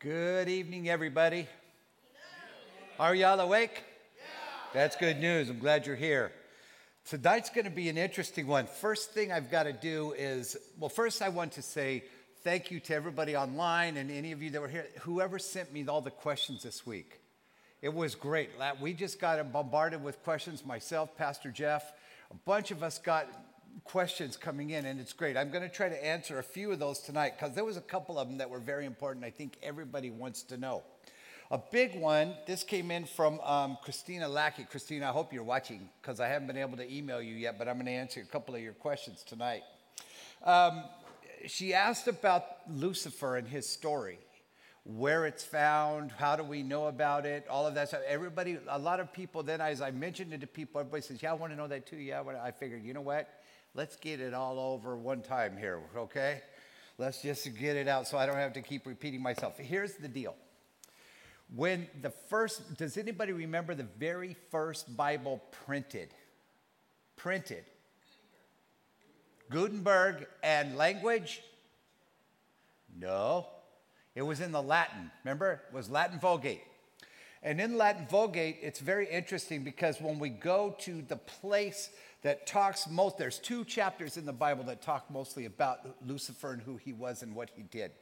Good evening, everybody. Are y'all awake? That's good news. I'm glad you're here. Tonight's going to be an interesting one. First thing I've got to do is, well, first I want to say thank you to everybody online and any of you that were here, whoever sent me all the questions this week. It was great. We just got bombarded with questions, myself, Pastor Jeff. A bunch of us got questions coming in, and it's great. I'm going to try to answer a few of those tonight because there was a couple of them that were very important. I think everybody wants to know. A big one, this came in from um, Christina Lackey. Christina, I hope you're watching because I haven't been able to email you yet, but I'm going to answer a couple of your questions tonight. Um, she asked about Lucifer and his story where it's found, how do we know about it, all of that stuff. Everybody, a lot of people, then as I mentioned it to people, everybody says, Yeah, I want to know that too. Yeah, I figured, you know what? Let's get it all over one time here, okay? Let's just get it out so I don't have to keep repeating myself. Here's the deal. When the first, does anybody remember the very first Bible printed? Printed. Gutenberg and language? No. It was in the Latin. Remember? It was Latin Vulgate. And in Latin Vulgate, it's very interesting because when we go to the place that talks most, there's two chapters in the Bible that talk mostly about Lucifer and who he was and what he did.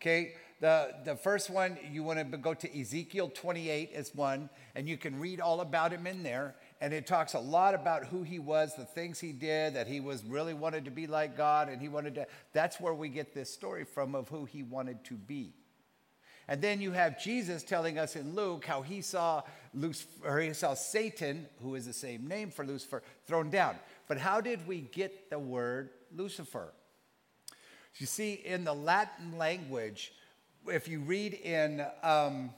Okay, the, the first one, you want to go to Ezekiel 28 is one, and you can read all about him in there. And it talks a lot about who he was, the things he did, that he was really wanted to be like God, and he wanted to. That's where we get this story from of who he wanted to be. And then you have Jesus telling us in Luke how he saw Lucifer, he saw Satan, who is the same name for Lucifer, thrown down. But how did we get the word Lucifer? You see, in the Latin language, if you read in um,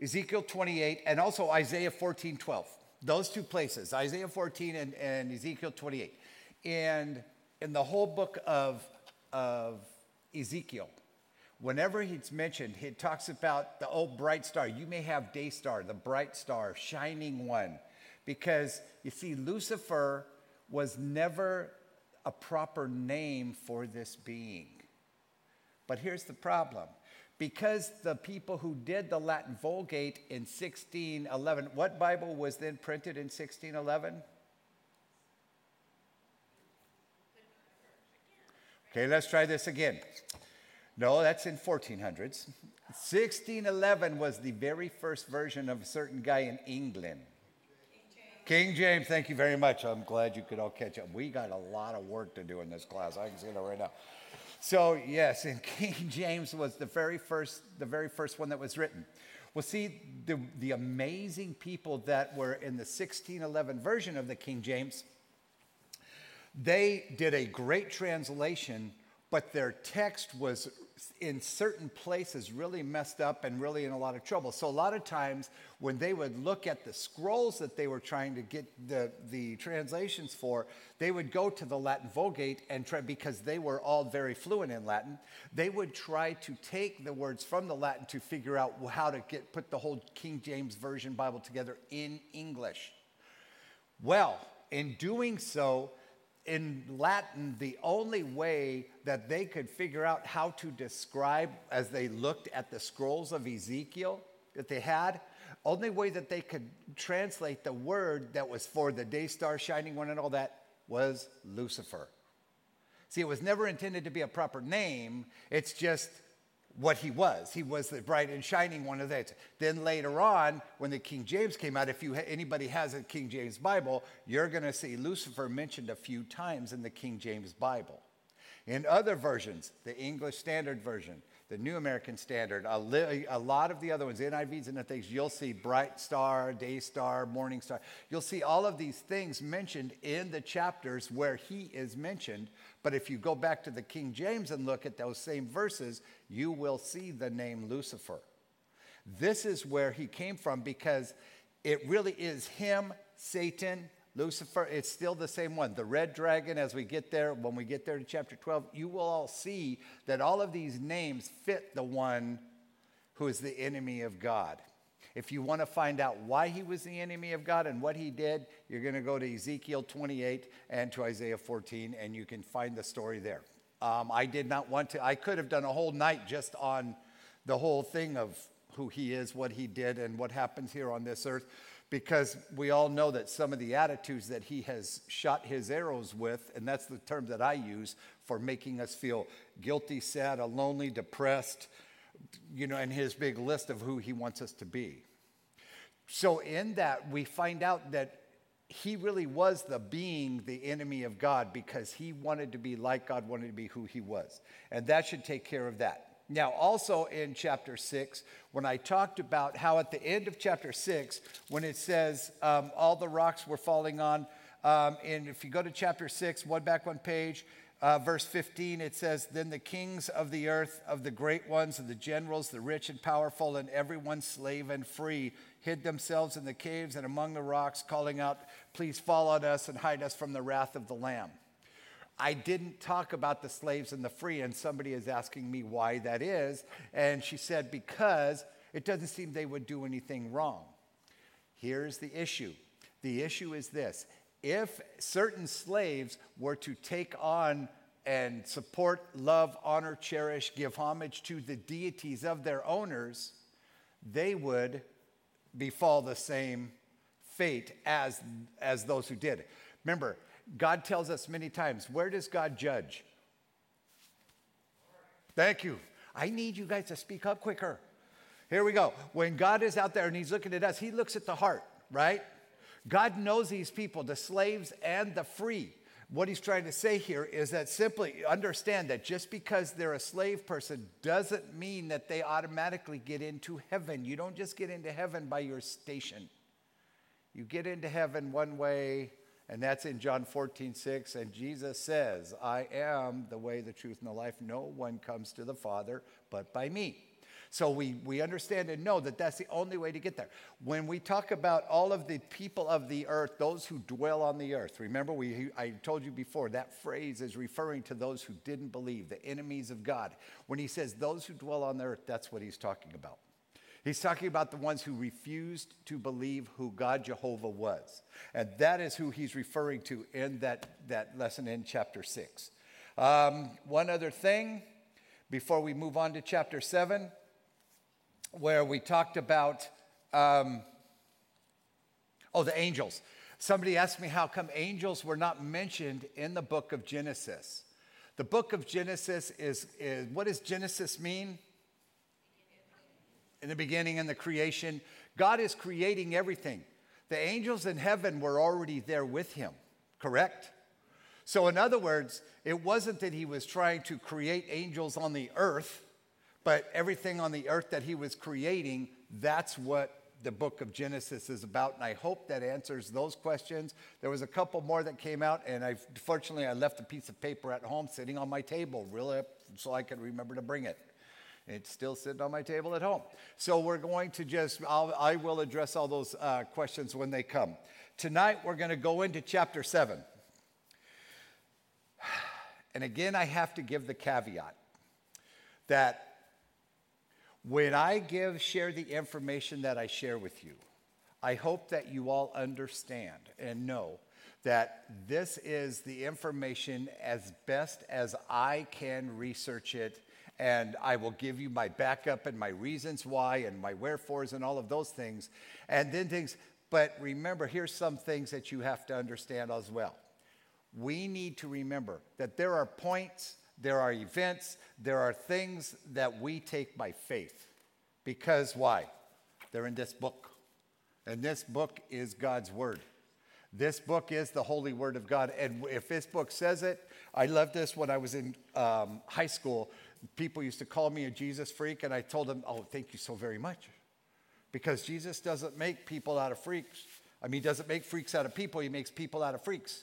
Ezekiel 28 and also Isaiah 14 12, those two places, Isaiah 14 and, and Ezekiel 28, and in the whole book of, of Ezekiel, whenever he's mentioned, he talks about the old bright star. You may have day star, the bright star, shining one. Because you see, Lucifer was never a proper name for this being. But here's the problem. Because the people who did the Latin Vulgate in 1611, what Bible was then printed in 1611? Okay, let's try this again. No, that's in 1400s. 1611 was the very first version of a certain guy in England. King James. Thank you very much. I'm glad you could all catch up. We got a lot of work to do in this class. I can see that right now. So yes, and King James was the very first, the very first one that was written. Well, see, the, the amazing people that were in the 1611 version of the King James, they did a great translation, but their text was in certain places really messed up and really in a lot of trouble. So a lot of times when they would look at the scrolls that they were trying to get the, the translations for, they would go to the Latin Vulgate and try, because they were all very fluent in Latin, they would try to take the words from the Latin to figure out how to get, put the whole King James Version Bible together in English. Well, in doing so, in Latin, the only way that they could figure out how to describe as they looked at the scrolls of Ezekiel that they had, only way that they could translate the word that was for the day star shining one and all that was Lucifer. See, it was never intended to be a proper name, it's just what he was. He was the bright and shining one of those. Then later on, when the King James came out, if you anybody has a King James Bible, you're going to see Lucifer mentioned a few times in the King James Bible. In other versions, the English Standard Version, the New American Standard, a, li- a, lot of the other ones, NIVs and things, you'll see bright star, day star, morning star. You'll see all of these things mentioned in the chapters where he is mentioned. But if you go back to the King James and look at those same verses, you will see the name Lucifer. This is where he came from because it really is him, Satan, Lucifer, it's still the same one. The red dragon, as we get there, when we get there to chapter 12, you will all see that all of these names fit the one who is the enemy of God. If you want to find out why he was the enemy of God and what he did, you're going to go to Ezekiel 28 and to Isaiah 14, and you can find the story there. Um, I did not want to, I could have done a whole night just on the whole thing of who he is, what he did, and what happens here on this earth, because we all know that some of the attitudes that he has shot his arrows with, and that's the term that I use for making us feel guilty, sad, lonely, depressed, you know, and his big list of who he wants us to be. So, in that, we find out that he really was the being the enemy of God because he wanted to be like God, wanted to be who he was. And that should take care of that. Now, also in chapter 6, when I talked about how at the end of chapter 6, when it says um, all the rocks were falling on, um, and if you go to chapter 6, one back one page, uh, verse 15, it says, Then the kings of the earth, of the great ones, of the generals, the rich and powerful, and everyone slave and free, hid themselves in the caves and among the rocks, calling out, Please fall on us and hide us from the wrath of the Lamb. I didn't talk about the slaves and the free, and somebody is asking me why that is. And she said, Because it doesn't seem they would do anything wrong. Here's the issue the issue is this if certain slaves were to take on and support, love, honor, cherish, give homage to the deities of their owners, they would befall the same fate as, as those who did. Remember, God tells us many times, where does God judge? Thank you. I need you guys to speak up quicker. Here we go. When God is out there and He's looking at us, He looks at the heart, right? God knows these people, the slaves and the free. What He's trying to say here is that simply understand that just because they're a slave person doesn't mean that they automatically get into heaven. You don't just get into heaven by your station. You get into heaven one way, and that's in John 14, 6. And Jesus says, I am the way, the truth, and the life. No one comes to the Father but by me. So we, we understand and know that that's the only way to get there. When we talk about all of the people of the earth, those who dwell on the earth, remember we, I told you before that phrase is referring to those who didn't believe, the enemies of God. When he says those who dwell on the earth, that's what he's talking about. He's talking about the ones who refused to believe who God Jehovah was. And that is who he's referring to in that, that lesson in chapter 6. Um, one other thing before we move on to chapter 7, where we talked about, um, oh, the angels. Somebody asked me how come angels were not mentioned in the book of Genesis. The book of Genesis is, is what does Genesis mean? in the beginning in the creation. God is creating everything. The angels in heaven were already there with him, correct? So, in other words, it wasn't that he was trying to create angels on the earth, but everything on the earth that he was creating, that's what the book of Genesis is about. And I hope that answers those questions. There was a couple more that came out, and I fortunately I left a piece of paper at home sitting on my table, really, so I could remember to bring it. It's still sitting on my table at home. So we're going to just, I'll, I will address all those uh, questions when they come. Tonight, we're going to go into chapter 7. And again, I have to give the caveat that when I give, share the information that I share with you, I hope that you all understand and know that this is the information as best as I can research it and I will give you my backup and my reasons why and my wherefores and all of those things. And then things, but remember, here's some things that you have to understand as well. We need to remember that there are points, there are events, there are things that we take by faith. Because why? They're in this book. And this book is God's Word. This book is the holy Word of God. And if this book says it, I loved this when I was in um, high school people used to call me a Jesus freak, and I told them, Oh, thank you so very much. Because Jesus doesn't make people out of freaks. I mean, he doesn't make freaks out of people, he makes people out of freaks.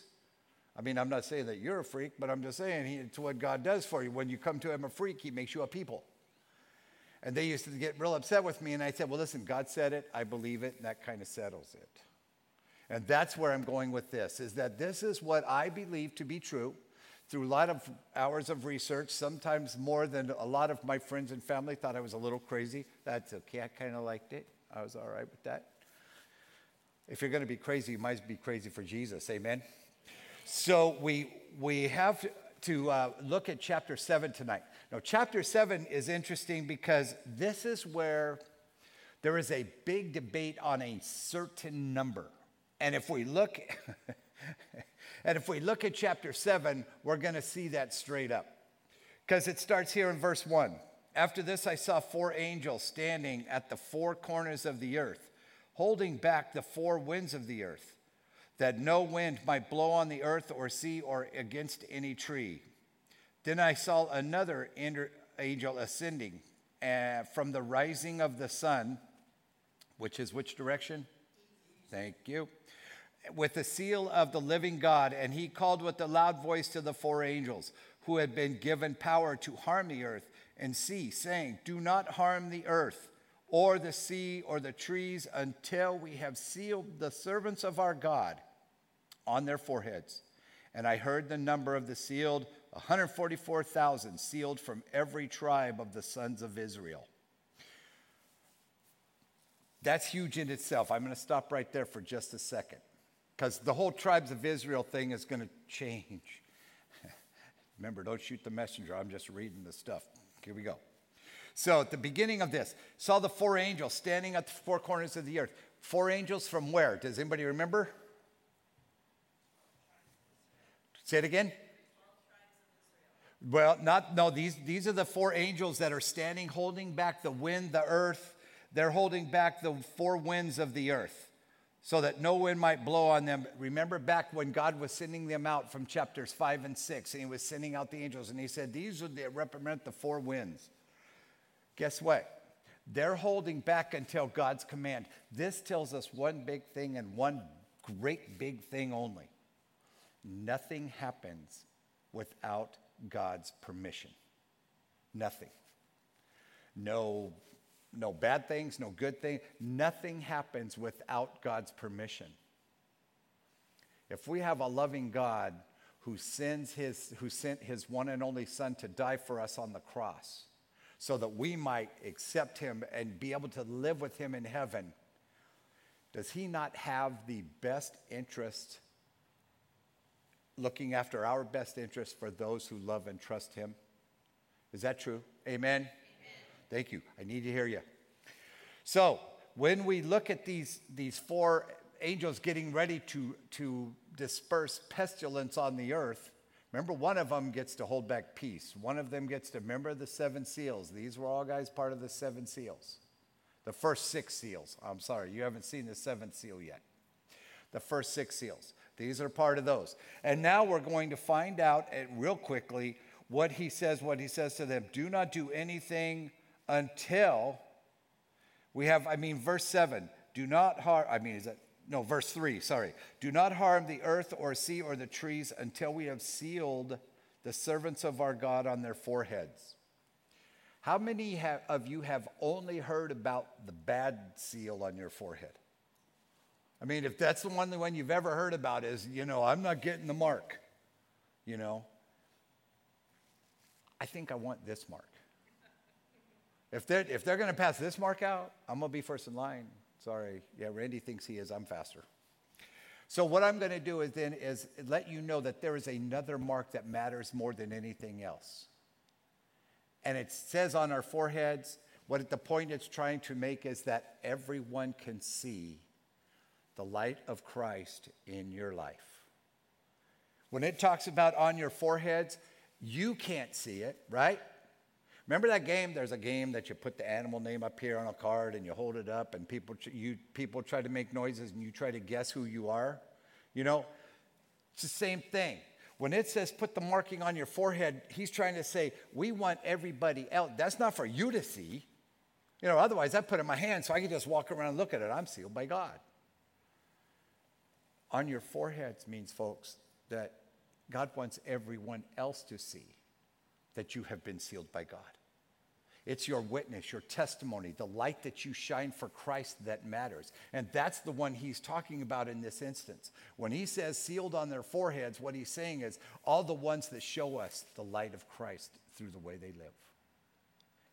I mean, I'm not saying that you're a freak, but I'm just saying he, it's what God does for you. When you come to him a freak, he makes you a people. And they used to get real upset with me, and I said, Well, listen, God said it, I believe it, and that kind of settles it. And that's where I'm going with this, is that this is what I believe to be true through a lot of hours of research, sometimes more than a lot of my friends and family thought I was a little crazy. That's okay. I kind of liked it. I was all right with that. If you're going to be crazy, you might be crazy for Jesus. Amen. So we we have to uh, look at chapter 7 tonight. Now, chapter 7 is interesting because this is where there is a big debate on a certain number. And if we look, and if we look at chapter 7, we're going to see that straight up. Because it starts here in verse 1. After this, I saw four angels standing at the four corners of the earth, holding back the four winds of the earth that no wind might blow on the earth or sea or against any tree. Then I saw another angel ascending uh, from the rising of the sun, which is which direction? Thank you. With the seal of the living God, and he called with a loud voice to the four angels who had been given power to harm the earth and sea, saying, Do not harm the earth or the sea or the trees until we have sealed the servants of our God on their foreheads. And I heard the number of the sealed 144,000 sealed from every tribe of the sons of Israel. That's huge in itself. I'm going to stop right there for just a second because the whole tribes of Israel thing is going to change. Remember, don't shoot the messenger. I'm just reading the stuff. Here we go. So at the beginning of this, saw the four angels standing at the four corners of the earth. Four angels from where? Does anybody remember? Say it again. Well, not no, these these are the four angels that are standing holding back the wind, the earth. They're holding back the four winds of the earth so that no wind might blow on them. Remember back when God was sending them out from chapters 5 and 6, and he was sending out the angels, and he said, These would represent the four winds. Guess what? They're holding back until God's command. This tells us one big thing and one great big thing only nothing happens without God's permission. Nothing. No, no bad things, no good things. Nothing happens without God's permission. If we have a loving God who, sends his, who sent his one and only Son to die for us on the cross, so that we might accept him and be able to live with him in heaven, does he not have the best interest, looking after our best interest for those who love and trust him? Is that true? Amen? Amen. Thank you. I need to hear you. So, when we look at these, these four angels getting ready to, to disperse pestilence on the earth, Remember, one of them gets to hold back peace. One of them gets to remember the seven seals. These were all guys part of the seven seals. The first six seals. I'm sorry, you haven't seen the seventh seal yet. The first six seals. These are part of those. And now we're going to find out uh, real quickly what he says, what he says to them. Do not do anything until we have, I mean, verse 7. Do not harm, I mean, is that no, verse 3, sorry. Do not harm the earth or sea or the trees until we have sealed the servants of our God on their foreheads. How many have, of you have only heard about the bad seal on your forehead? I mean, if that's the the one you've ever heard about is, you know, I'm not getting the mark, you know. I think I want this mark. If they're, if they're going to pass this mark out, I'm going to be first in line. Sorry. Yeah, Randy thinks he is. I'm faster. So what I'm going to do is then is let you know that there is another mark that matters more than anything else. And it says on our foreheads, what the point it's trying to make is that everyone can see the light of Christ in your life. When it talks about on your foreheads, you can't see it, right? Remember that game? There's a game that you put the animal name up here on a card and you hold it up, and people, you, people try to make noises and you try to guess who you are. You know, it's the same thing. When it says put the marking on your forehead, he's trying to say, we want everybody else. That's not for you to see. You know, otherwise I put it in my hand so I can just walk around and look at it. I'm sealed by God. On your foreheads means, folks, that God wants everyone else to see that you have been sealed by God. It's your witness, your testimony, the light that you shine for Christ that matters. And that's the one he's talking about in this instance. When he says sealed on their foreheads, what he's saying is all the ones that show us the light of Christ through the way they live.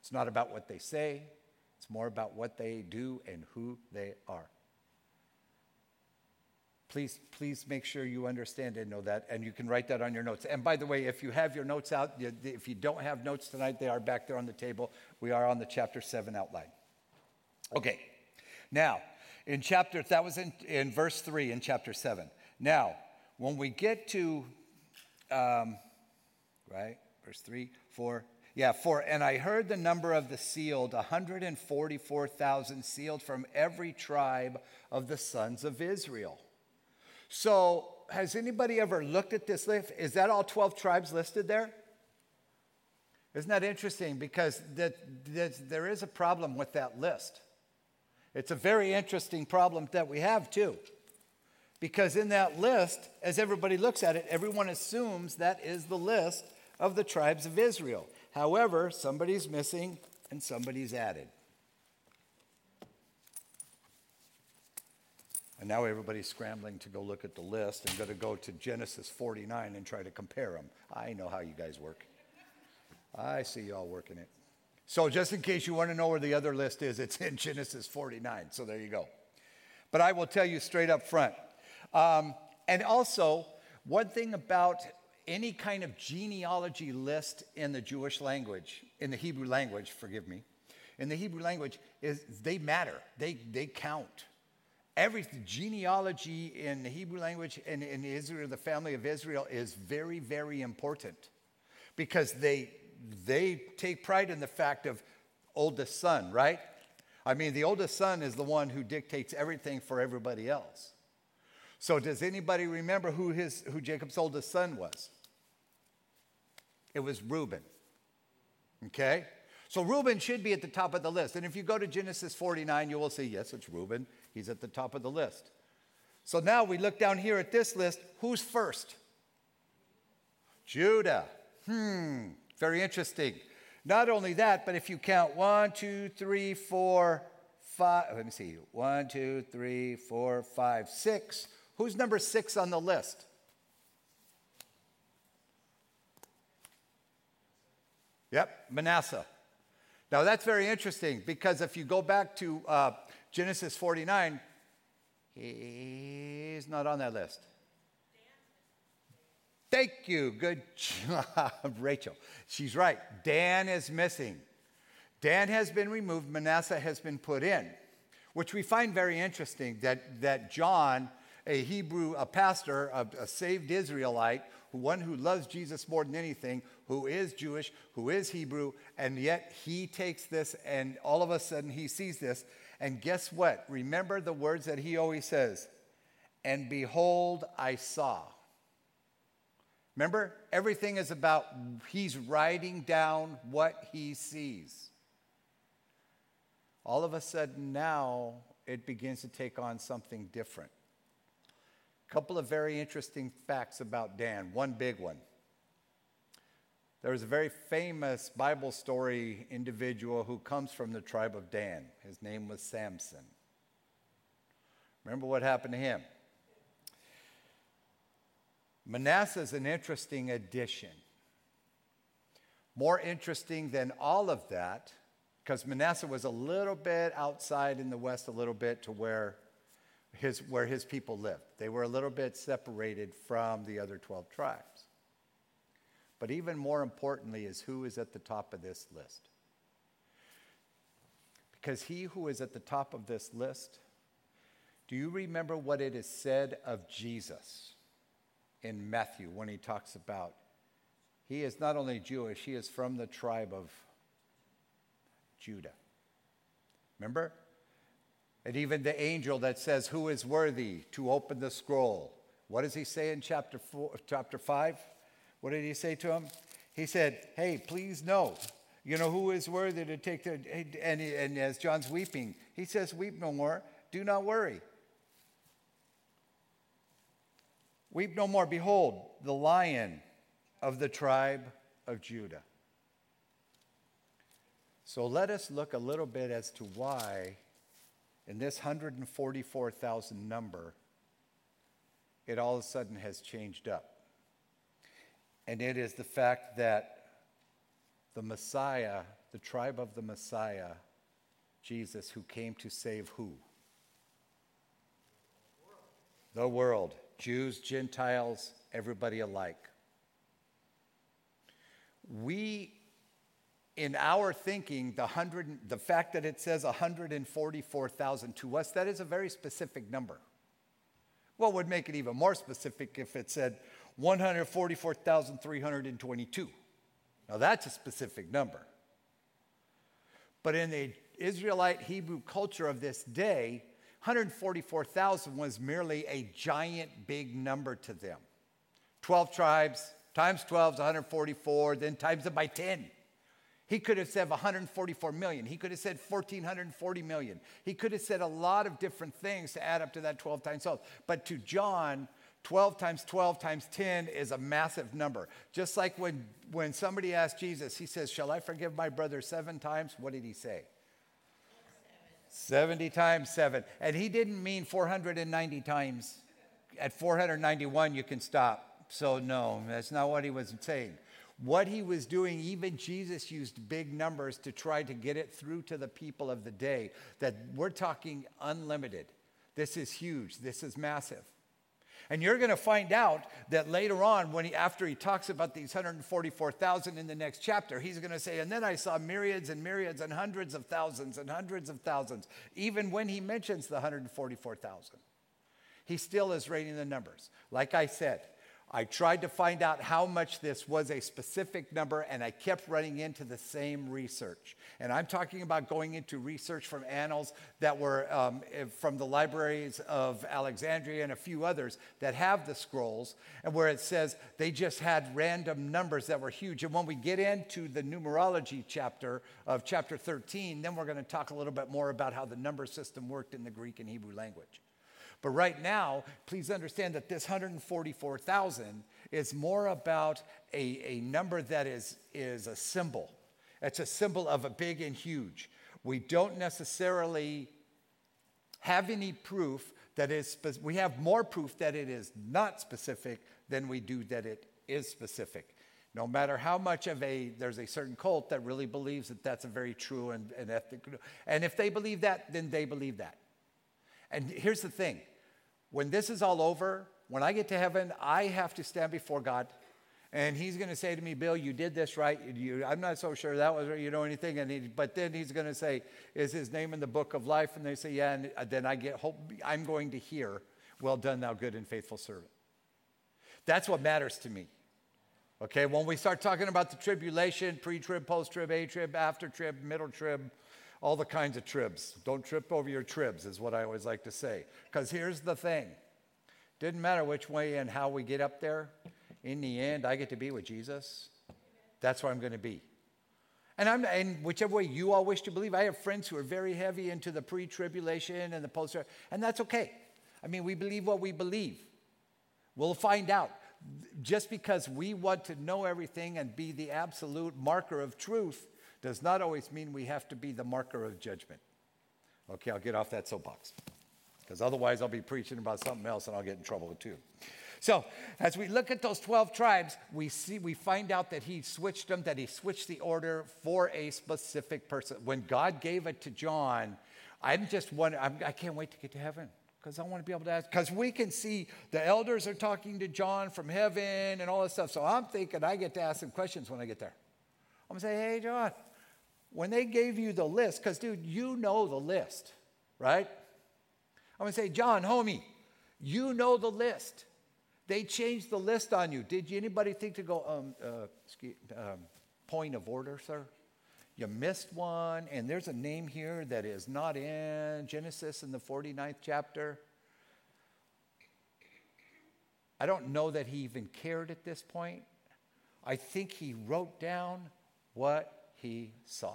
It's not about what they say, it's more about what they do and who they are. Please, please make sure you understand and know that, and you can write that on your notes. And by the way, if you have your notes out, if you don't have notes tonight, they are back there on the table. We are on the chapter 7 outline. Okay, now, in chapter, that was in, in verse 3 in chapter 7. Now, when we get to, um, right, verse 3, 4, yeah, 4, and I heard the number of the sealed, 144,000 sealed from every tribe of the sons of Israel. So, has anybody ever looked at this list? Is that all 12 tribes listed there? Isn't that interesting? Because that, that, there is a problem with that list. It's a very interesting problem that we have, too. Because in that list, as everybody looks at it, everyone assumes that is the list of the tribes of Israel. However, somebody's missing and somebody's added. And now everybody's scrambling to go look at the list and going to go to Genesis 49 and try to compare them. I know how you guys work. I see y'all working it. So, just in case you want to know where the other list is, it's in Genesis 49. So, there you go. But I will tell you straight up front. Um, and also, one thing about any kind of genealogy list in the Jewish language, in the Hebrew language, forgive me, in the Hebrew language, is they matter, they, they count. Every genealogy in the Hebrew language and in Israel, the family of Israel, is very, very important because they, they take pride in the fact of oldest son, right? I mean, the oldest son is the one who dictates everything for everybody else. So, does anybody remember who, his, who Jacob's oldest son was? It was Reuben. Okay? So Reuben should be at the top of the list. And if you go to Genesis 49, you will see, yes, it's Reuben. He's at the top of the list. So now we look down here at this list. Who's first? Judah. Hmm, very interesting. Not only that, but if you count one, two, three, four, five, let me see, one, two, three, four, five, six. Who's number six on the list? Yep, Manasseh. Now that's very interesting because if you go back to uh, Genesis 49, he's not on that list. Thank you. Good job, Rachel. She's right. Dan is missing. Dan has been removed, Manasseh has been put in, which we find very interesting that, that John, a Hebrew, a pastor, a, a saved Israelite, one who loves Jesus more than anything, who is Jewish, who is Hebrew, and yet he takes this and all of a sudden he sees this. And guess what? Remember the words that he always says, and behold, I saw. Remember, everything is about he's writing down what he sees. All of a sudden now it begins to take on something different. A couple of very interesting facts about Dan. One big one. There was a very famous Bible story individual who comes from the tribe of Dan. His name was Samson. Remember what happened to him? Manasseh is an interesting addition. More interesting than all of that, because Manasseh was a little bit outside in the west, a little bit to where his, where his people lived. They were a little bit separated from the other 12 tribes. But even more importantly, is who is at the top of this list. Because he who is at the top of this list, do you remember what it is said of Jesus in Matthew when he talks about he is not only Jewish, he is from the tribe of Judah? Remember? And even the angel that says, Who is worthy to open the scroll? What does he say in chapter, four, chapter 5? What did he say to him? He said, Hey, please know, you know, who is worthy to take the. And, and as John's weeping, he says, Weep no more, do not worry. Weep no more. Behold, the lion of the tribe of Judah. So let us look a little bit as to why in this 144,000 number, it all of a sudden has changed up. And it is the fact that the Messiah, the tribe of the Messiah, Jesus, who came to save who? The world, Jews, Gentiles, everybody alike. We, in our thinking, the, hundred, the fact that it says 144,000 to us, that is a very specific number. What would make it even more specific if it said 144,322? Now that's a specific number. But in the Israelite Hebrew culture of this day, 144,000 was merely a giant big number to them. 12 tribes times 12 is 144, then times it by 10. He could have said 144 million. He could have said 1440 million. He could have said a lot of different things to add up to that 12 times 12. But to John, 12 times 12 times 10 is a massive number. Just like when, when somebody asked Jesus, he says, Shall I forgive my brother seven times? What did he say? 70 times 7. And he didn't mean 490 times. At 491, you can stop. So, no, that's not what he was saying. What he was doing, even Jesus used big numbers to try to get it through to the people of the day that we're talking unlimited. This is huge. This is massive. And you're going to find out that later on, when he, after he talks about these 144,000 in the next chapter, he's going to say, And then I saw myriads and myriads and hundreds of thousands and hundreds of thousands, even when he mentions the 144,000. He still is rating the numbers. Like I said, I tried to find out how much this was a specific number, and I kept running into the same research. And I'm talking about going into research from annals that were um, eh, from the libraries of Alexandria and a few others that have the scrolls, and where it says they just had random numbers that were huge. And when we get into the numerology chapter of chapter 13, then we're going to talk a little bit more about how the number system worked in the Greek and Hebrew language. But right now, please understand that this 144,000 is more about a, a number that is, is a symbol. It's a symbol of a big and huge. We don't necessarily have any proof that is, we have more proof that it is not specific than we do that it is specific. No matter how much of a, there's a certain cult that really believes that that's a very true and, and ethical. And if they believe that, then they believe that. And here's the thing when this is all over, when I get to heaven, I have to stand before God. And he's going to say to me, Bill, you did this right. You, I'm not so sure that was right. You know anything? And he, but then he's going to say, Is his name in the book of life? And they say, Yeah. And uh, then I get hope. I'm going to hear, Well done, thou good and faithful servant. That's what matters to me. Okay, when we start talking about the tribulation, pre trib, post trib, A trib, after trib, middle trib, all the kinds of tribs. Don't trip over your tribs, is what I always like to say. Because here's the thing didn't matter which way and how we get up there, in the end, I get to be with Jesus. That's where I'm going to be. And, I'm, and whichever way you all wish to believe, I have friends who are very heavy into the pre tribulation and the post and that's okay. I mean, we believe what we believe. We'll find out. Just because we want to know everything and be the absolute marker of truth does not always mean we have to be the marker of judgment. Okay, I'll get off that soapbox because otherwise I'll be preaching about something else and I'll get in trouble too. So, as we look at those 12 tribes, we see we find out that he switched them, that he switched the order for a specific person. When God gave it to John, I'm just one I'm, I can not wait to get to heaven because I want to be able to ask. Because we can see the elders are talking to John from heaven and all this stuff. So I'm thinking I get to ask him questions when I get there. I'm gonna say, "Hey, John, when they gave you the list, because, dude, you know the list, right? I'm gonna say, John, homie, you know the list. They changed the list on you. Did anybody think to go, um, uh, excuse, um, point of order, sir? You missed one, and there's a name here that is not in Genesis in the 49th chapter. I don't know that he even cared at this point. I think he wrote down what he saw.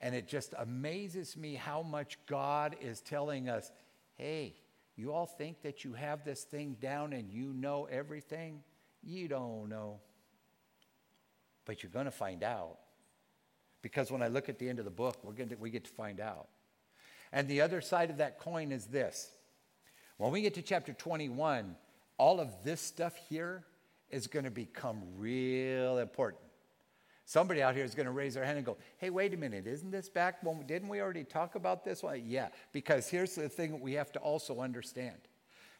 And it just amazes me how much God is telling us hey, you all think that you have this thing down and you know everything? You don't know. But you're going to find out. Because when I look at the end of the book, we're going to, we get to find out. And the other side of that coin is this. When we get to chapter 21, all of this stuff here is going to become real important. Somebody out here is going to raise their hand and go, hey, wait a minute, isn't this back when, didn't we already talk about this one? Yeah, because here's the thing that we have to also understand.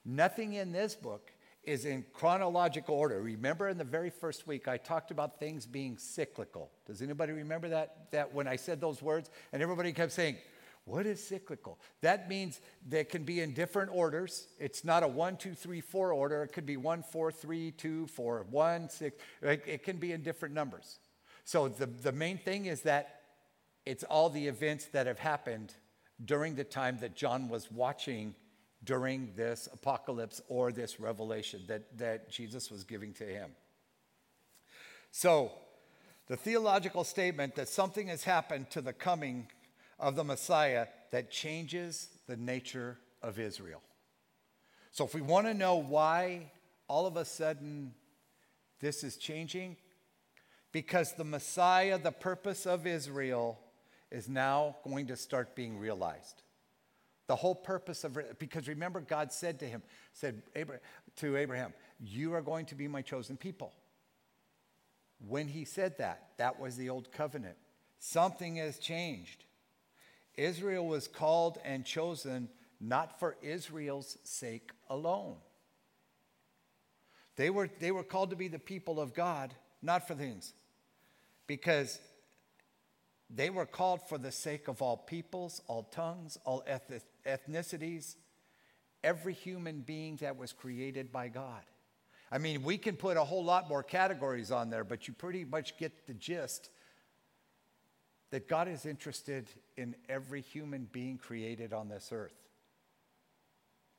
Nothing in this book is in chronological order. Remember in the very first week, I talked about things being cyclical. Does anybody remember that? That when I said those words, and everybody kept saying, what is cyclical? That means they can be in different orders. It's not a one, two, three, four order. It could be one, four, three, two, four, one, six. It, it can be in different numbers. So the, the main thing is that it's all the events that have happened during the time that John was watching during this apocalypse or this revelation that, that Jesus was giving to him. So, the theological statement that something has happened to the coming of the Messiah that changes the nature of Israel. So, if we want to know why all of a sudden this is changing, because the Messiah, the purpose of Israel, is now going to start being realized. The whole purpose of because remember, God said to him, said to Abraham, You are going to be my chosen people. When he said that, that was the old covenant. Something has changed. Israel was called and chosen not for Israel's sake alone. They were, they were called to be the people of God, not for things. Because they were called for the sake of all peoples, all tongues, all ethnicities, every human being that was created by God. I mean, we can put a whole lot more categories on there, but you pretty much get the gist that God is interested in every human being created on this earth.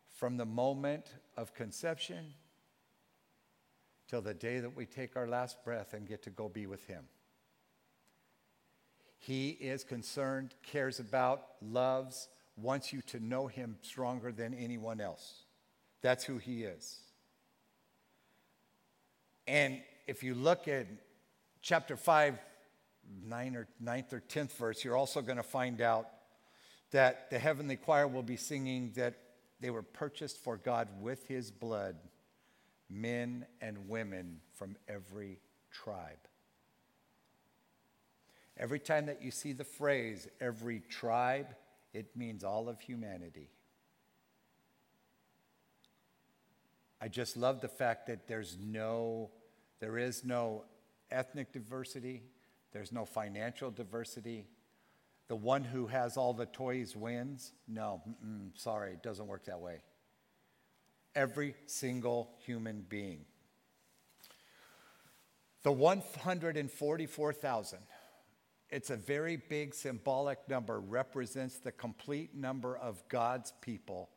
From the moment of conception till the day that we take our last breath and get to go be with Him. He is concerned, cares about, loves, wants you to know him stronger than anyone else. That's who he is. And if you look at chapter 5, 9 or 9th or 10th verse, you're also going to find out that the heavenly choir will be singing that they were purchased for God with his blood, men and women from every tribe. Every time that you see the phrase every tribe, it means all of humanity. I just love the fact that there's no, there is no ethnic diversity, there's no financial diversity. The one who has all the toys wins. No, sorry, it doesn't work that way. Every single human being. The 144,000 it's a very big symbolic number, represents the complete number of God's people,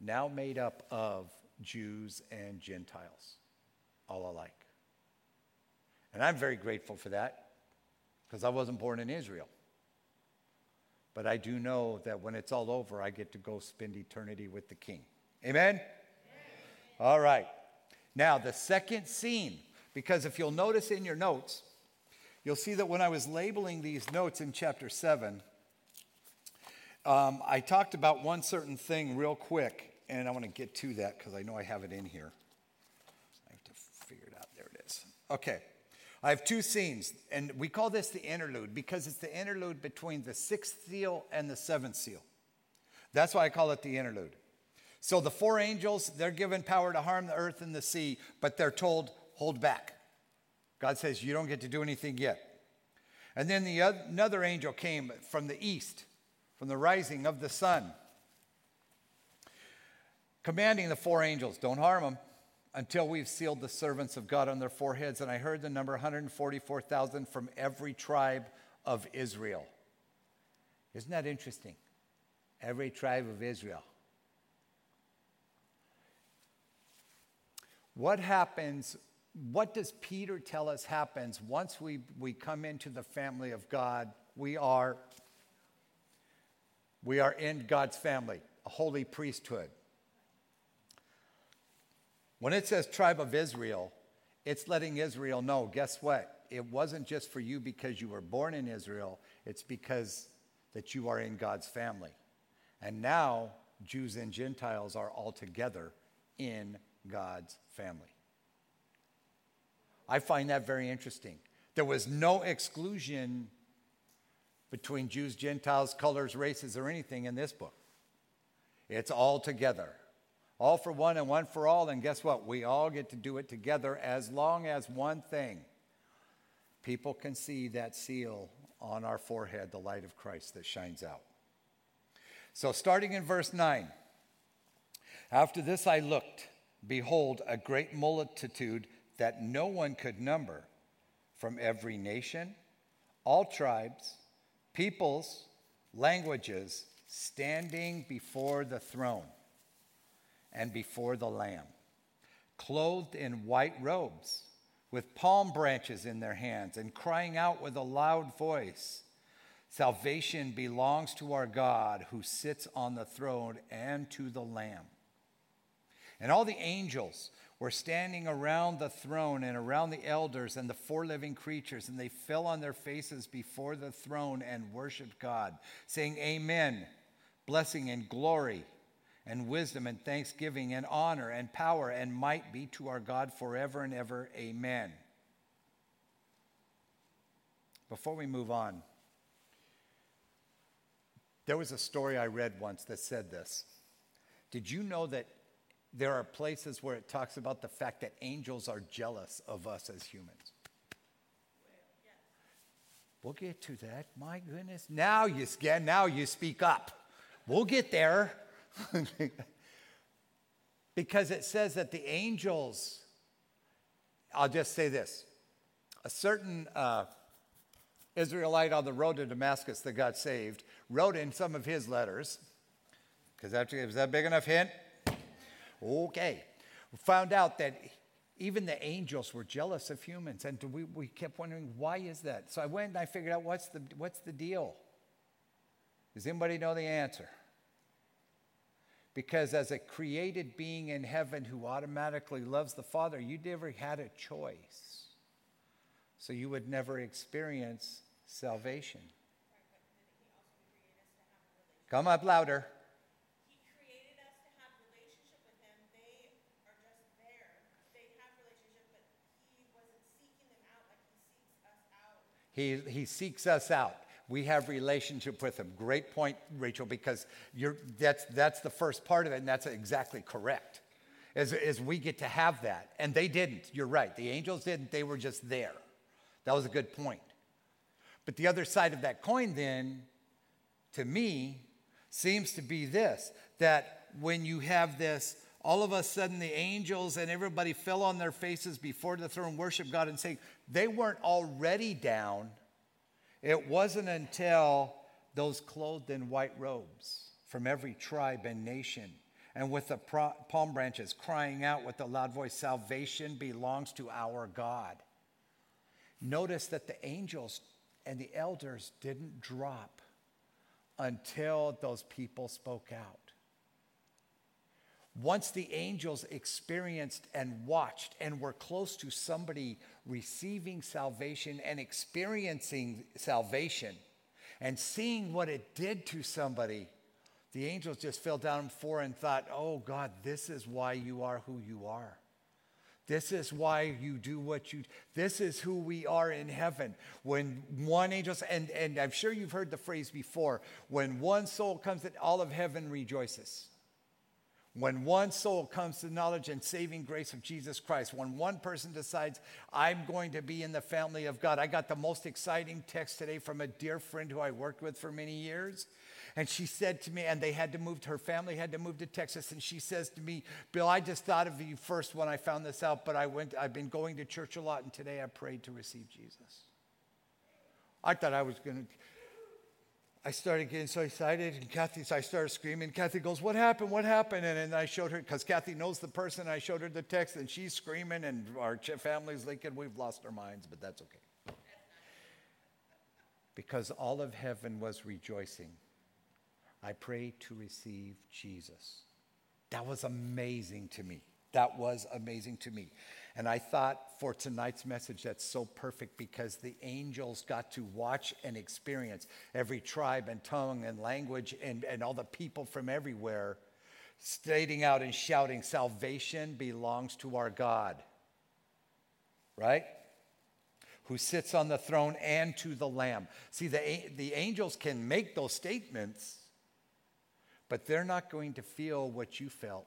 now made up of Jews and Gentiles, all alike. And I'm very grateful for that because I wasn't born in Israel. But I do know that when it's all over, I get to go spend eternity with the King. Amen? All right. Now, the second scene, because if you'll notice in your notes, You'll see that when I was labeling these notes in chapter 7, um, I talked about one certain thing real quick, and I want to get to that because I know I have it in here. I have to figure it out. There it is. Okay. I have two scenes, and we call this the interlude because it's the interlude between the sixth seal and the seventh seal. That's why I call it the interlude. So the four angels, they're given power to harm the earth and the sea, but they're told, hold back. God says, You don't get to do anything yet. And then the other, another angel came from the east, from the rising of the sun, commanding the four angels, Don't harm them until we've sealed the servants of God on their foreheads. And I heard the number 144,000 from every tribe of Israel. Isn't that interesting? Every tribe of Israel. What happens what does Peter tell us happens once we, we come into the family of God? We are, we are in God's family, a holy priesthood. When it says tribe of Israel, it's letting Israel know guess what? It wasn't just for you because you were born in Israel, it's because that you are in God's family. And now Jews and Gentiles are all together in God's family. I find that very interesting. There was no exclusion between Jews, Gentiles, colors, races, or anything in this book. It's all together. All for one and one for all. And guess what? We all get to do it together as long as one thing people can see that seal on our forehead, the light of Christ that shines out. So, starting in verse 9, after this I looked, behold, a great multitude that no one could number from every nation, all tribes, peoples, languages, standing before the throne and before the Lamb, clothed in white robes, with palm branches in their hands, and crying out with a loud voice Salvation belongs to our God who sits on the throne and to the Lamb. And all the angels were standing around the throne and around the elders and the four living creatures, and they fell on their faces before the throne and worshiped God, saying, Amen, blessing and glory and wisdom and thanksgiving and honor and power and might be to our God forever and ever. Amen. Before we move on, there was a story I read once that said this. Did you know that there are places where it talks about the fact that angels are jealous of us as humans? We'll get to that. My goodness. Now you now you speak up. We'll get there. because it says that the angels, I'll just say this a certain uh, Israelite on the road to Damascus that got saved wrote in some of his letters, because that, is that big enough hint? Okay. We found out that even the angels were jealous of humans, and we, we kept wondering, why is that? So I went and I figured out what's the, what's the deal? Does anybody know the answer? Because as a created being in heaven who automatically loves the Father, you never had a choice. So you would never experience salvation. Come up louder. He, he seeks us out. We have relationship with him. Great point rachel because that's, that's the first part of it and that's exactly correct is, is we get to have that. And they didn't. You're right. The angels didn't. They were just there. That was a good point. But the other side of that coin then to me seems to be this that when you have this all of a sudden the angels and everybody fell on their faces before the throne worship god and saying they weren't already down it wasn't until those clothed in white robes from every tribe and nation and with the palm branches crying out with a loud voice, Salvation belongs to our God. Notice that the angels and the elders didn't drop until those people spoke out. Once the angels experienced and watched and were close to somebody receiving salvation and experiencing salvation and seeing what it did to somebody, the angels just fell down for and thought, oh God, this is why you are who you are. This is why you do what you this is who we are in heaven. When one angel and, and I'm sure you've heard the phrase before, when one soul comes in, all of heaven rejoices. When one soul comes to knowledge and saving grace of Jesus Christ, when one person decides, I'm going to be in the family of God. I got the most exciting text today from a dear friend who I worked with for many years. And she said to me, and they had to move, her family had to move to Texas. And she says to me, Bill, I just thought of you first when I found this out, but I went, I've been going to church a lot, and today I prayed to receive Jesus. I thought I was going to I started getting so excited, and Kathy, so I started screaming. Kathy goes, What happened? What happened? And then I showed her, because Kathy knows the person, I showed her the text, and she's screaming, and our family's thinking we've lost our minds, but that's okay. Because all of heaven was rejoicing. I prayed to receive Jesus. That was amazing to me. That was amazing to me. And I thought for tonight's message, that's so perfect because the angels got to watch and experience every tribe and tongue and language and, and all the people from everywhere stating out and shouting, Salvation belongs to our God. Right? Who sits on the throne and to the Lamb. See, the, the angels can make those statements, but they're not going to feel what you felt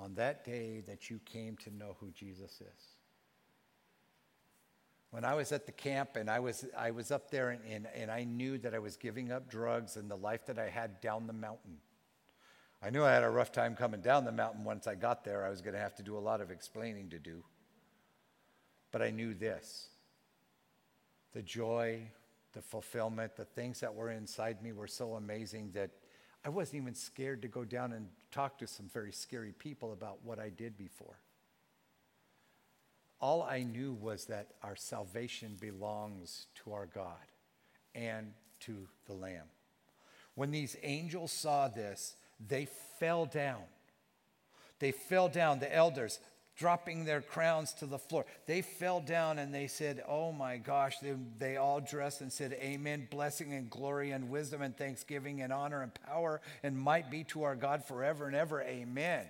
on that day that you came to know who Jesus is. When I was at the camp and I was, I was up there and, and, and I knew that I was giving up drugs and the life that I had down the mountain. I knew I had a rough time coming down the mountain once I got there. I was going to have to do a lot of explaining to do. But I knew this the joy, the fulfillment, the things that were inside me were so amazing that I wasn't even scared to go down and talk to some very scary people about what I did before. All I knew was that our salvation belongs to our God and to the Lamb. When these angels saw this, they fell down. They fell down, the elders, dropping their crowns to the floor. They fell down and they said, Oh my gosh. They, they all dressed and said, Amen. Blessing and glory and wisdom and thanksgiving and honor and power and might be to our God forever and ever. Amen.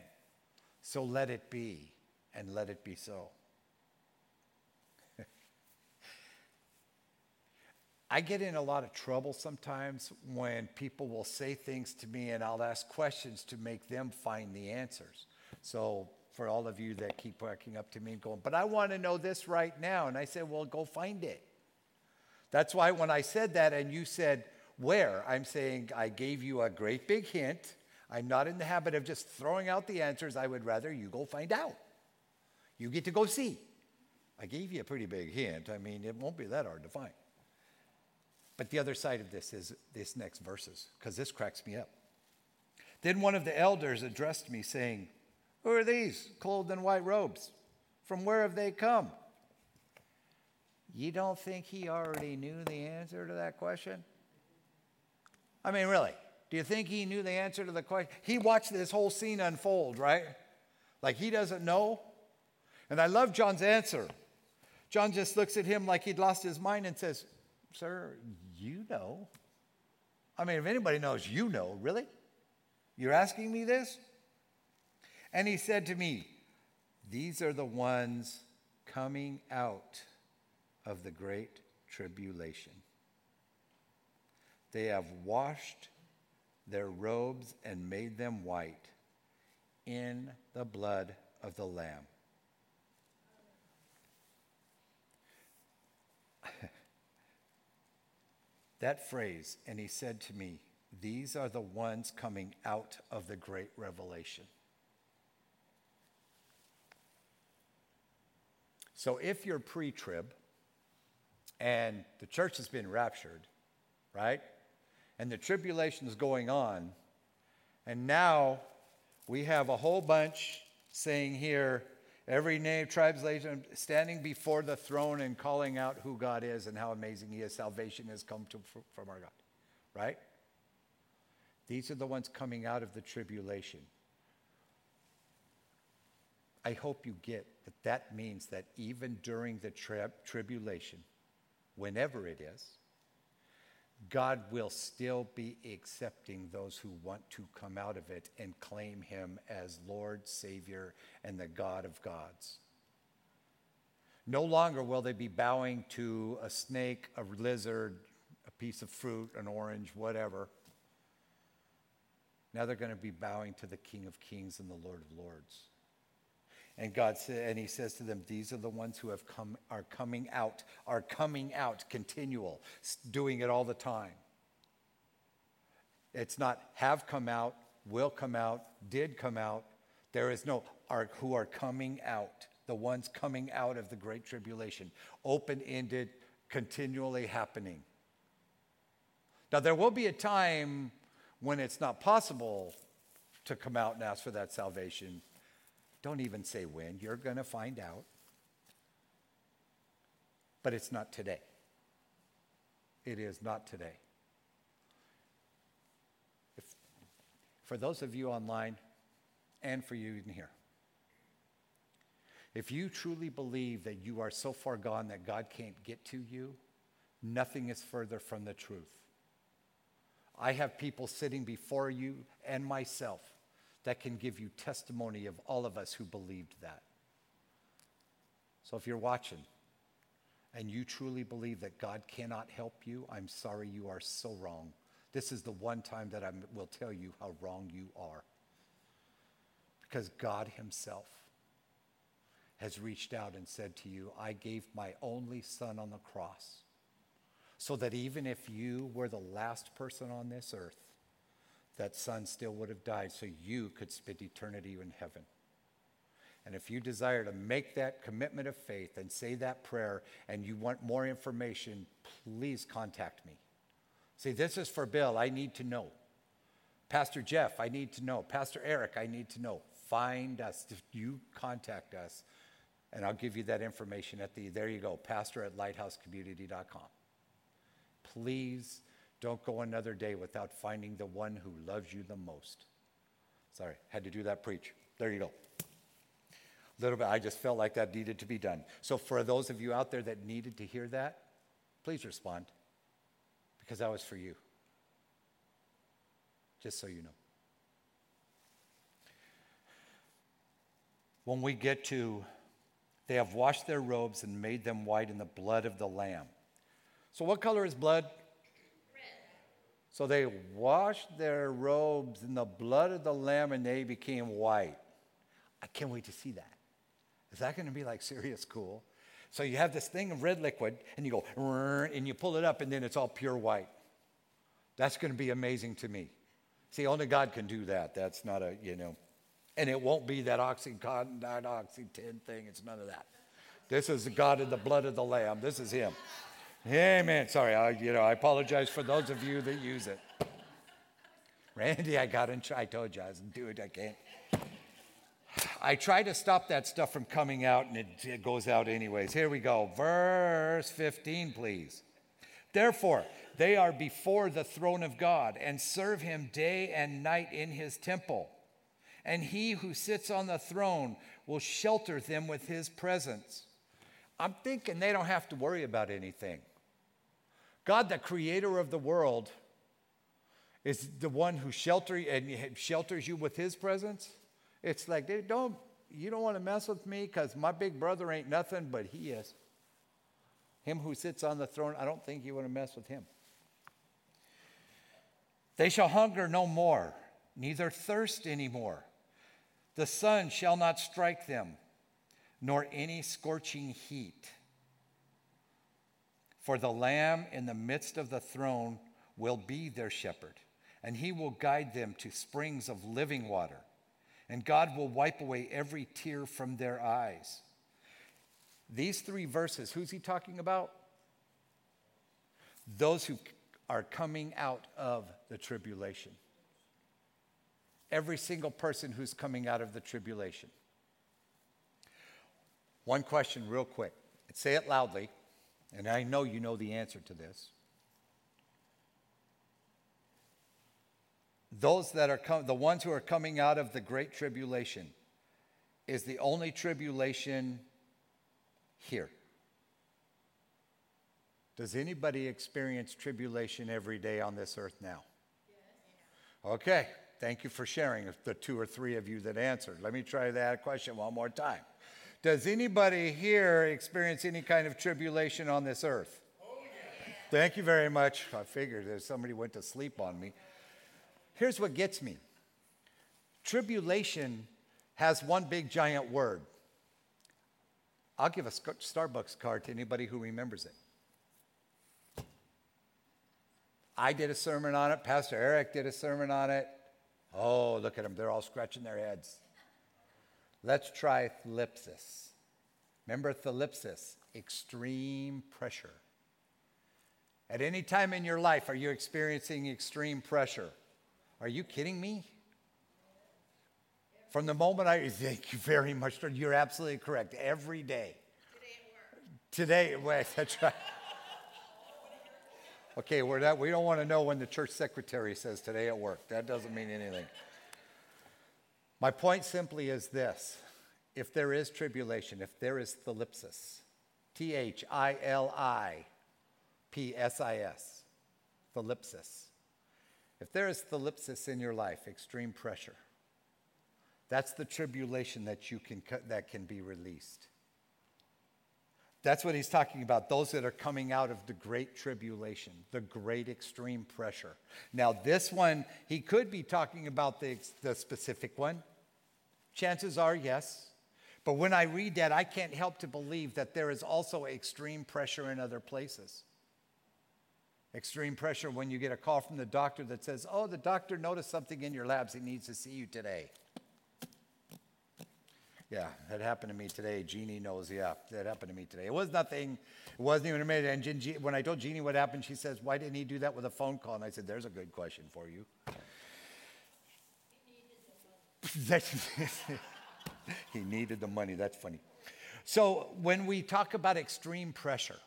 So let it be and let it be so. I get in a lot of trouble sometimes when people will say things to me and I'll ask questions to make them find the answers. So for all of you that keep walking up to me and going, but I want to know this right now. And I said, well, go find it. That's why when I said that and you said, where? I'm saying I gave you a great big hint. I'm not in the habit of just throwing out the answers. I would rather you go find out. You get to go see. I gave you a pretty big hint. I mean, it won't be that hard to find. But the other side of this is this next verses, because this cracks me up. Then one of the elders addressed me, saying, who are these, clothed in white robes? From where have they come? You don't think he already knew the answer to that question? I mean, really, do you think he knew the answer to the question? He watched this whole scene unfold, right? Like he doesn't know? And I love John's answer. John just looks at him like he'd lost his mind and says, Sir, you know. I mean, if anybody knows, you know, really? You're asking me this? And he said to me, These are the ones coming out of the great tribulation. They have washed their robes and made them white in the blood of the Lamb. that phrase, and he said to me, These are the ones coming out of the great revelation. So if you're pre trib and the church has been raptured, right? And the tribulation is going on, and now we have a whole bunch saying here, every name, tribes, nation, standing before the throne and calling out who God is and how amazing He is. Salvation has come to, from our God, right? These are the ones coming out of the tribulation. I hope you get that that means that even during the tri- tribulation, whenever it is, God will still be accepting those who want to come out of it and claim Him as Lord, Savior, and the God of gods. No longer will they be bowing to a snake, a lizard, a piece of fruit, an orange, whatever. Now they're going to be bowing to the King of Kings and the Lord of Lords. And God said, and he says to them, These are the ones who have come, are coming out, are coming out continual, doing it all the time. It's not have come out, will come out, did come out. There is no are who are coming out, the ones coming out of the great tribulation, open ended, continually happening. Now, there will be a time when it's not possible to come out and ask for that salvation don't even say when, you're going to find out. But it's not today. It is not today. If, for those of you online and for you in here, if you truly believe that you are so far gone that God can't get to you, nothing is further from the truth. I have people sitting before you and myself that can give you testimony of all of us who believed that. So if you're watching and you truly believe that God cannot help you, I'm sorry you are so wrong. This is the one time that I will tell you how wrong you are. Because God Himself has reached out and said to you, I gave my only son on the cross so that even if you were the last person on this earth, that son still would have died so you could spend eternity in heaven. And if you desire to make that commitment of faith and say that prayer and you want more information, please contact me. Say, this is for Bill, I need to know. Pastor Jeff, I need to know. Pastor Eric, I need to know. Find us. You contact us, and I'll give you that information at the, there you go, pastor at lighthousecommunity.com. Please don't go another day without finding the one who loves you the most. Sorry, had to do that preach. There you go. A little bit, I just felt like that needed to be done. So, for those of you out there that needed to hear that, please respond because that was for you. Just so you know. When we get to, they have washed their robes and made them white in the blood of the Lamb. So, what color is blood? So they washed their robes in the blood of the Lamb and they became white. I can't wait to see that. Is that going to be like serious cool? So you have this thing of red liquid and you go, and you pull it up and then it's all pure white. That's going to be amazing to me. See, only God can do that. That's not a, you know, and it won't be that oxycontin, oxytin thing. It's none of that. This is the God of the blood of the Lamb. This is Him. Amen. Sorry, I, you know, I apologize for those of you that use it. Randy, I got in. I told you I was do it. I can't. I try to stop that stuff from coming out, and it, it goes out anyways. Here we go. Verse 15, please. Therefore, they are before the throne of God and serve him day and night in his temple. And he who sits on the throne will shelter them with his presence. I'm thinking they don't have to worry about anything. God, the creator of the world, is the one who shelter, and shelters you with his presence. It's like, don't, you don't want to mess with me because my big brother ain't nothing, but he is. Him who sits on the throne, I don't think you want to mess with him. They shall hunger no more, neither thirst any more. The sun shall not strike them, nor any scorching heat. For the Lamb in the midst of the throne will be their shepherd, and he will guide them to springs of living water and God will wipe away every tear from their eyes. These three verses, who's he talking about? Those who are coming out of the tribulation. Every single person who's coming out of the tribulation. One question, real quick. and Say it loudly, and I know you know the answer to this. those that are com- the ones who are coming out of the great tribulation is the only tribulation here. Does anybody experience tribulation every day on this earth now? Okay, thank you for sharing the two or three of you that answered. Let me try that question one more time. Does anybody here experience any kind of tribulation on this earth? Oh, yeah. Thank you very much. I figured that somebody went to sleep on me. Here's what gets me tribulation has one big giant word. I'll give a Starbucks card to anybody who remembers it. I did a sermon on it. Pastor Eric did a sermon on it. Oh, look at them. They're all scratching their heads. Let's try thlipsis. Remember thlipsis, extreme pressure. At any time in your life, are you experiencing extreme pressure? Are you kidding me? From the moment I thank you very much, you're absolutely correct. Every day. Today, wait, that's right. Okay, we're not, we don't want to know when the church secretary says today at work. That doesn't mean anything. My point simply is this if there is tribulation, if there is thlipsis, T H I L I P S I S, thlipsis, if there is thlipsis in your life, extreme pressure, that's the tribulation that you can that can be released. That's what he's talking about, those that are coming out of the great tribulation, the great extreme pressure. Now, this one, he could be talking about the, the specific one, Chances are, yes. But when I read that, I can't help to believe that there is also extreme pressure in other places. Extreme pressure when you get a call from the doctor that says, Oh, the doctor noticed something in your labs. He needs to see you today. Yeah, that happened to me today. Jeannie knows. Yeah, that happened to me today. It was nothing. It wasn't even a minute. And when I told Jeannie what happened, she says, Why didn't he do that with a phone call? And I said, There's a good question for you. he needed the money. That's funny. So when we talk about extreme pressure,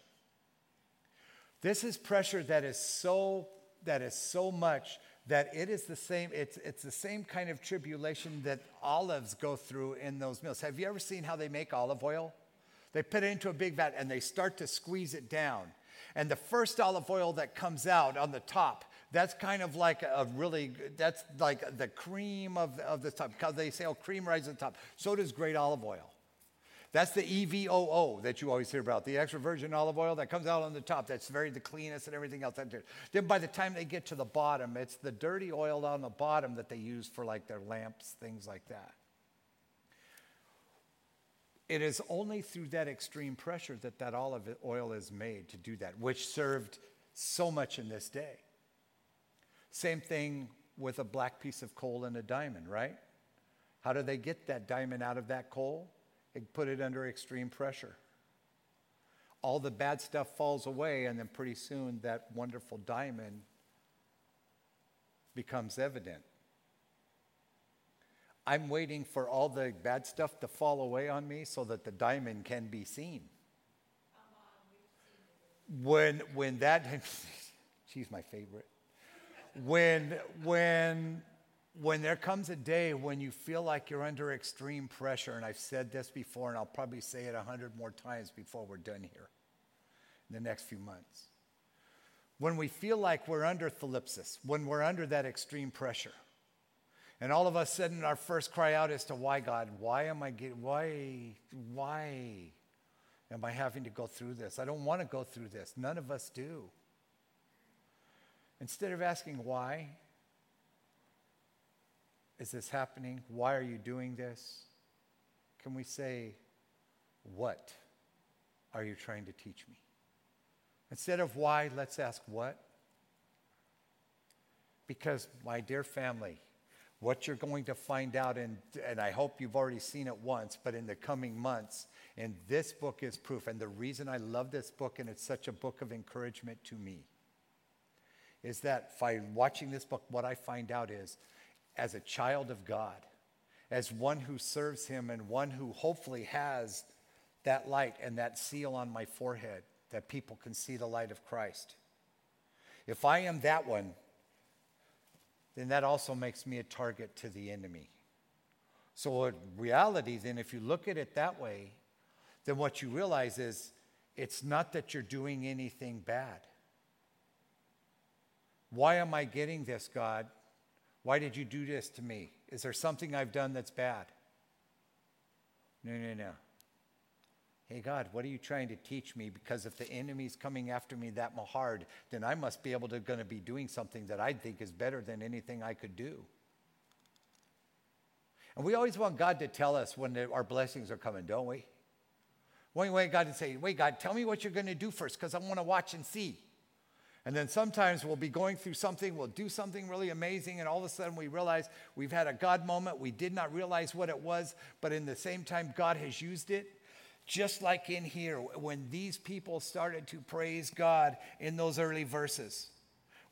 this is pressure that is so that is so much that it is the same it's, it's the same kind of tribulation that olives go through in those mills have you ever seen how they make olive oil they put it into a big vat and they start to squeeze it down and the first olive oil that comes out on the top that's kind of like a really that's like the cream of, of the top because they say oh cream rises to the top so does great olive oil that's the EVOO that you always hear about, the extra virgin olive oil that comes out on the top. That's very the cleanest and everything else. Then by the time they get to the bottom, it's the dirty oil on the bottom that they use for like their lamps, things like that. It is only through that extreme pressure that that olive oil is made to do that, which served so much in this day. Same thing with a black piece of coal and a diamond, right? How do they get that diamond out of that coal? They put it under extreme pressure. All the bad stuff falls away, and then pretty soon that wonderful diamond becomes evident. I'm waiting for all the bad stuff to fall away on me so that the diamond can be seen. When, when that, she's my favorite. When, when when there comes a day when you feel like you're under extreme pressure, and I've said this before, and I'll probably say it a hundred more times before we're done here in the next few months. When we feel like we're under thlipsis, when we're under that extreme pressure, and all of a sudden our first cry out is to why God? Why am I getting, why, why am I having to go through this? I don't want to go through this. None of us do. Instead of asking why, is this happening? Why are you doing this? Can we say, What are you trying to teach me? Instead of why, let's ask what. Because, my dear family, what you're going to find out, in, and I hope you've already seen it once, but in the coming months, and this book is proof. And the reason I love this book, and it's such a book of encouragement to me, is that by watching this book, what I find out is as a child of God, as one who serves Him and one who hopefully has that light and that seal on my forehead that people can see the light of Christ. If I am that one, then that also makes me a target to the enemy. So, in reality, then, if you look at it that way, then what you realize is it's not that you're doing anything bad. Why am I getting this, God? Why did you do this to me? Is there something I've done that's bad? No, no, no. Hey, God, what are you trying to teach me? Because if the enemy's coming after me that hard, then I must be able to going to be doing something that I think is better than anything I could do. And we always want God to tell us when our blessings are coming, don't we? We want God to say, wait, God, tell me what you're going to do first because I want to watch and see. And then sometimes we'll be going through something, we'll do something really amazing, and all of a sudden we realize we've had a God moment. We did not realize what it was, but in the same time, God has used it. Just like in here, when these people started to praise God in those early verses,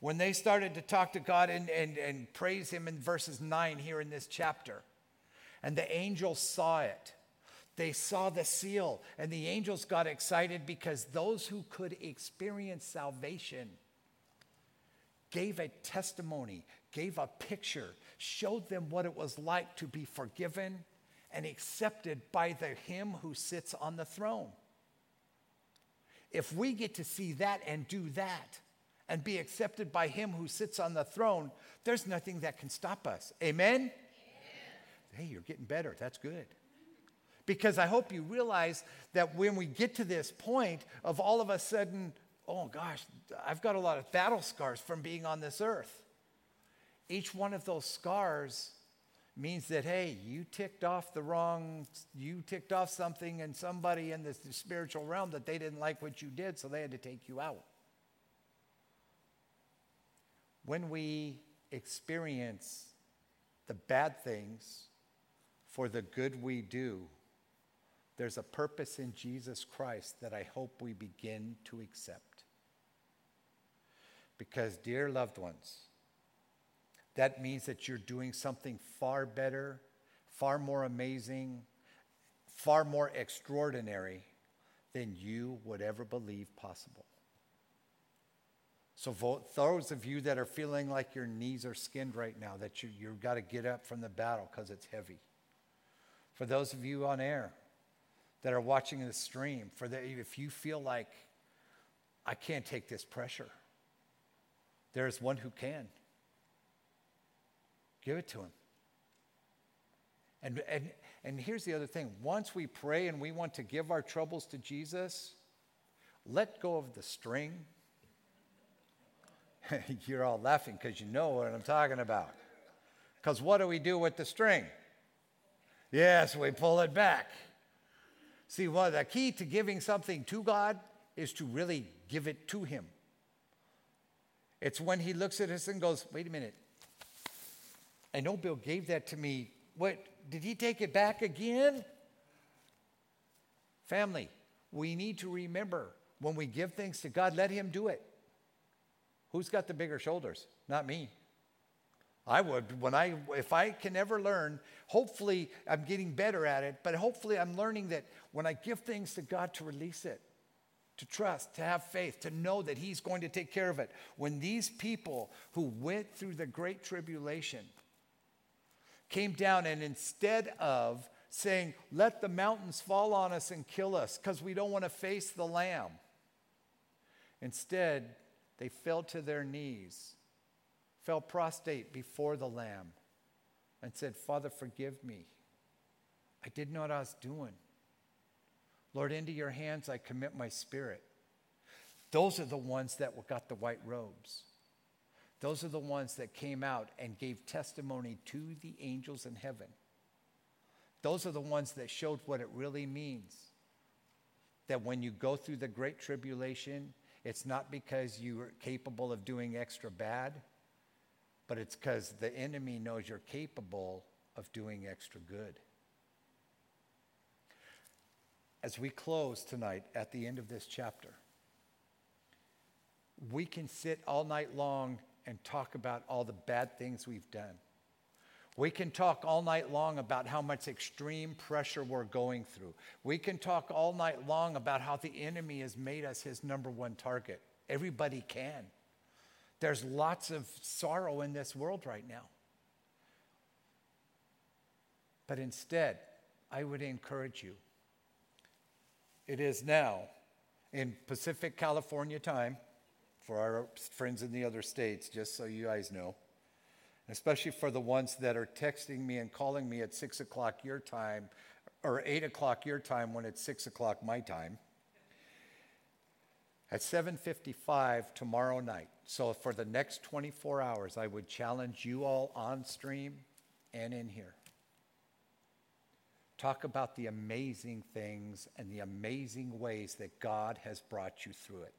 when they started to talk to God and, and, and praise Him in verses 9 here in this chapter, and the angels saw it. They saw the seal, and the angels got excited because those who could experience salvation gave a testimony, gave a picture, showed them what it was like to be forgiven and accepted by the him who sits on the throne. If we get to see that and do that and be accepted by him who sits on the throne, there's nothing that can stop us. Amen? Amen. Hey, you're getting better. That's good. Because I hope you realize that when we get to this point of all of a sudden oh gosh, I've got a lot of battle scars from being on this earth. Each one of those scars means that hey you ticked off the wrong you ticked off something and somebody in the spiritual realm that they didn't like what you did so they had to take you out when we experience the bad things for the good we do there's a purpose in Jesus Christ that I hope we begin to accept because dear loved ones that means that you're doing something far better, far more amazing, far more extraordinary than you would ever believe possible. So, vote, those of you that are feeling like your knees are skinned right now, that you, you've got to get up from the battle because it's heavy. For those of you on air that are watching the stream, for the, if you feel like, I can't take this pressure, there is one who can. Give it to Him. And, and, and here's the other thing once we pray and we want to give our troubles to Jesus, let go of the string. You're all laughing because you know what I'm talking about. Because what do we do with the string? Yes, we pull it back. See, well, the key to giving something to God is to really give it to Him. It's when He looks at us and goes, wait a minute, I know Bill gave that to me. What, did he take it back again? Family, we need to remember when we give things to God, let Him do it. Who's got the bigger shoulders? Not me. I would when I if I can ever learn, hopefully I'm getting better at it, but hopefully I'm learning that when I give things to God to release it, to trust, to have faith, to know that he's going to take care of it. When these people who went through the great tribulation came down and instead of saying, Let the mountains fall on us and kill us because we don't want to face the Lamb, instead, they fell to their knees, fell prostrate before the Lamb, and said, Father, forgive me. I didn't know what I was doing. Lord, into your hands I commit my spirit. Those are the ones that got the white robes. Those are the ones that came out and gave testimony to the angels in heaven. Those are the ones that showed what it really means. That when you go through the great tribulation, it's not because you are capable of doing extra bad, but it's because the enemy knows you're capable of doing extra good. As we close tonight at the end of this chapter, we can sit all night long and talk about all the bad things we've done. We can talk all night long about how much extreme pressure we're going through. We can talk all night long about how the enemy has made us his number one target. Everybody can. There's lots of sorrow in this world right now. But instead, I would encourage you. It is now in Pacific California time for our friends in the other states, just so you guys know, especially for the ones that are texting me and calling me at 6 o'clock your time or 8 o'clock your time when it's 6 o'clock my time. At 7:55 tomorrow night. So for the next 24 hours, I would challenge you all on stream and in here. Talk about the amazing things and the amazing ways that God has brought you through it.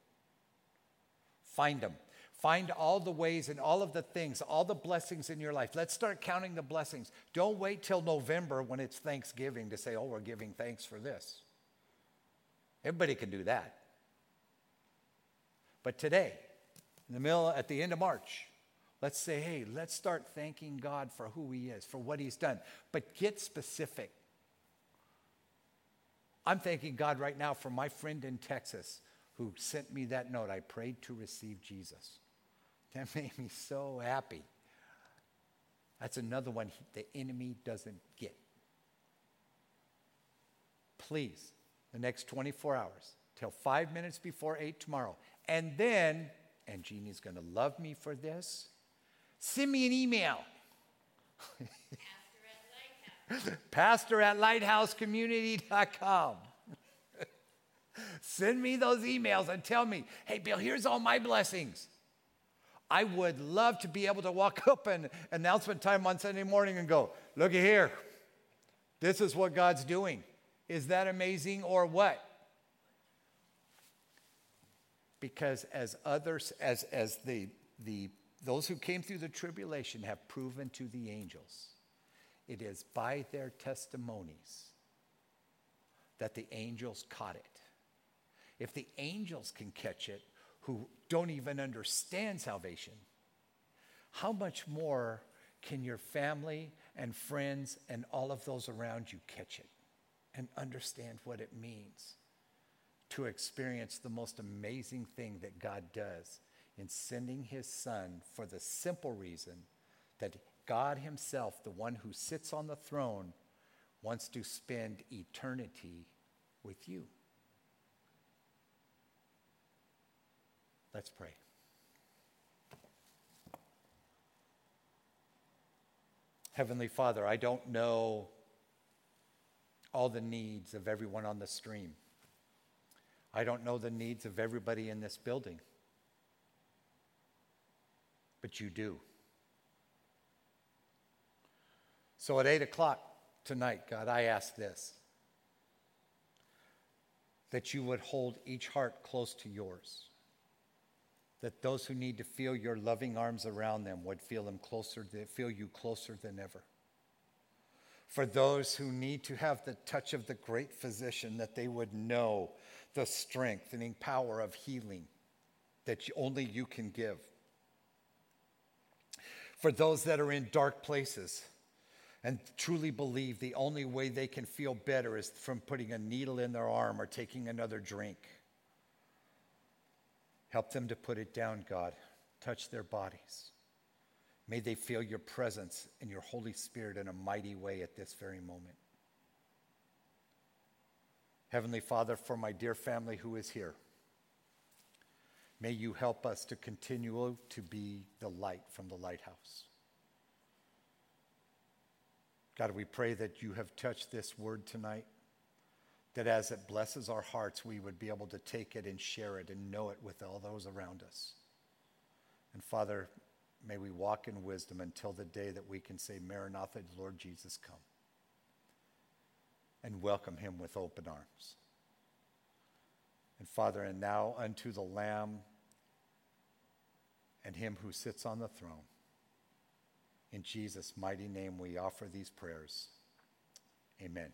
Find them. Find all the ways and all of the things, all the blessings in your life. Let's start counting the blessings. Don't wait till November when it's Thanksgiving to say, oh, we're giving thanks for this. Everybody can do that. But today, in the middle, at the end of March, let's say, hey, let's start thanking God for who He is, for what He's done. But get specific. I'm thanking God right now for my friend in Texas who sent me that note. I prayed to receive Jesus. That made me so happy. That's another one the enemy doesn't get. Please, the next 24 hours, till five minutes before eight tomorrow. And then, and Jeannie's going to love me for this, send me an email. Pastor at lighthousecommunity.com. Send me those emails and tell me, hey, Bill, here's all my blessings. I would love to be able to walk up and announcement time on Sunday morning and go, looky here, this is what God's doing. Is that amazing or what? Because as others, as, as the, the, those who came through the tribulation have proven to the angels, it is by their testimonies that the angels caught it. If the angels can catch it, who don't even understand salvation, how much more can your family and friends and all of those around you catch it and understand what it means to experience the most amazing thing that God does in sending his son for the simple reason that God himself, the one who sits on the throne, wants to spend eternity with you. Let's pray. Heavenly Father, I don't know all the needs of everyone on the stream. I don't know the needs of everybody in this building. But you do. So at 8 o'clock tonight, God, I ask this that you would hold each heart close to yours that those who need to feel your loving arms around them would feel them closer, feel you closer than ever. For those who need to have the touch of the great physician, that they would know the strengthening power of healing that only you can give. For those that are in dark places and truly believe the only way they can feel better is from putting a needle in their arm or taking another drink Help them to put it down, God. Touch their bodies. May they feel your presence and your Holy Spirit in a mighty way at this very moment. Heavenly Father, for my dear family who is here, may you help us to continue to be the light from the lighthouse. God, we pray that you have touched this word tonight that as it blesses our hearts, we would be able to take it and share it and know it with all those around us. And Father, may we walk in wisdom until the day that we can say, Maranatha, Lord Jesus, come. And welcome him with open arms. And Father, and now unto the Lamb and him who sits on the throne. In Jesus' mighty name, we offer these prayers. Amen.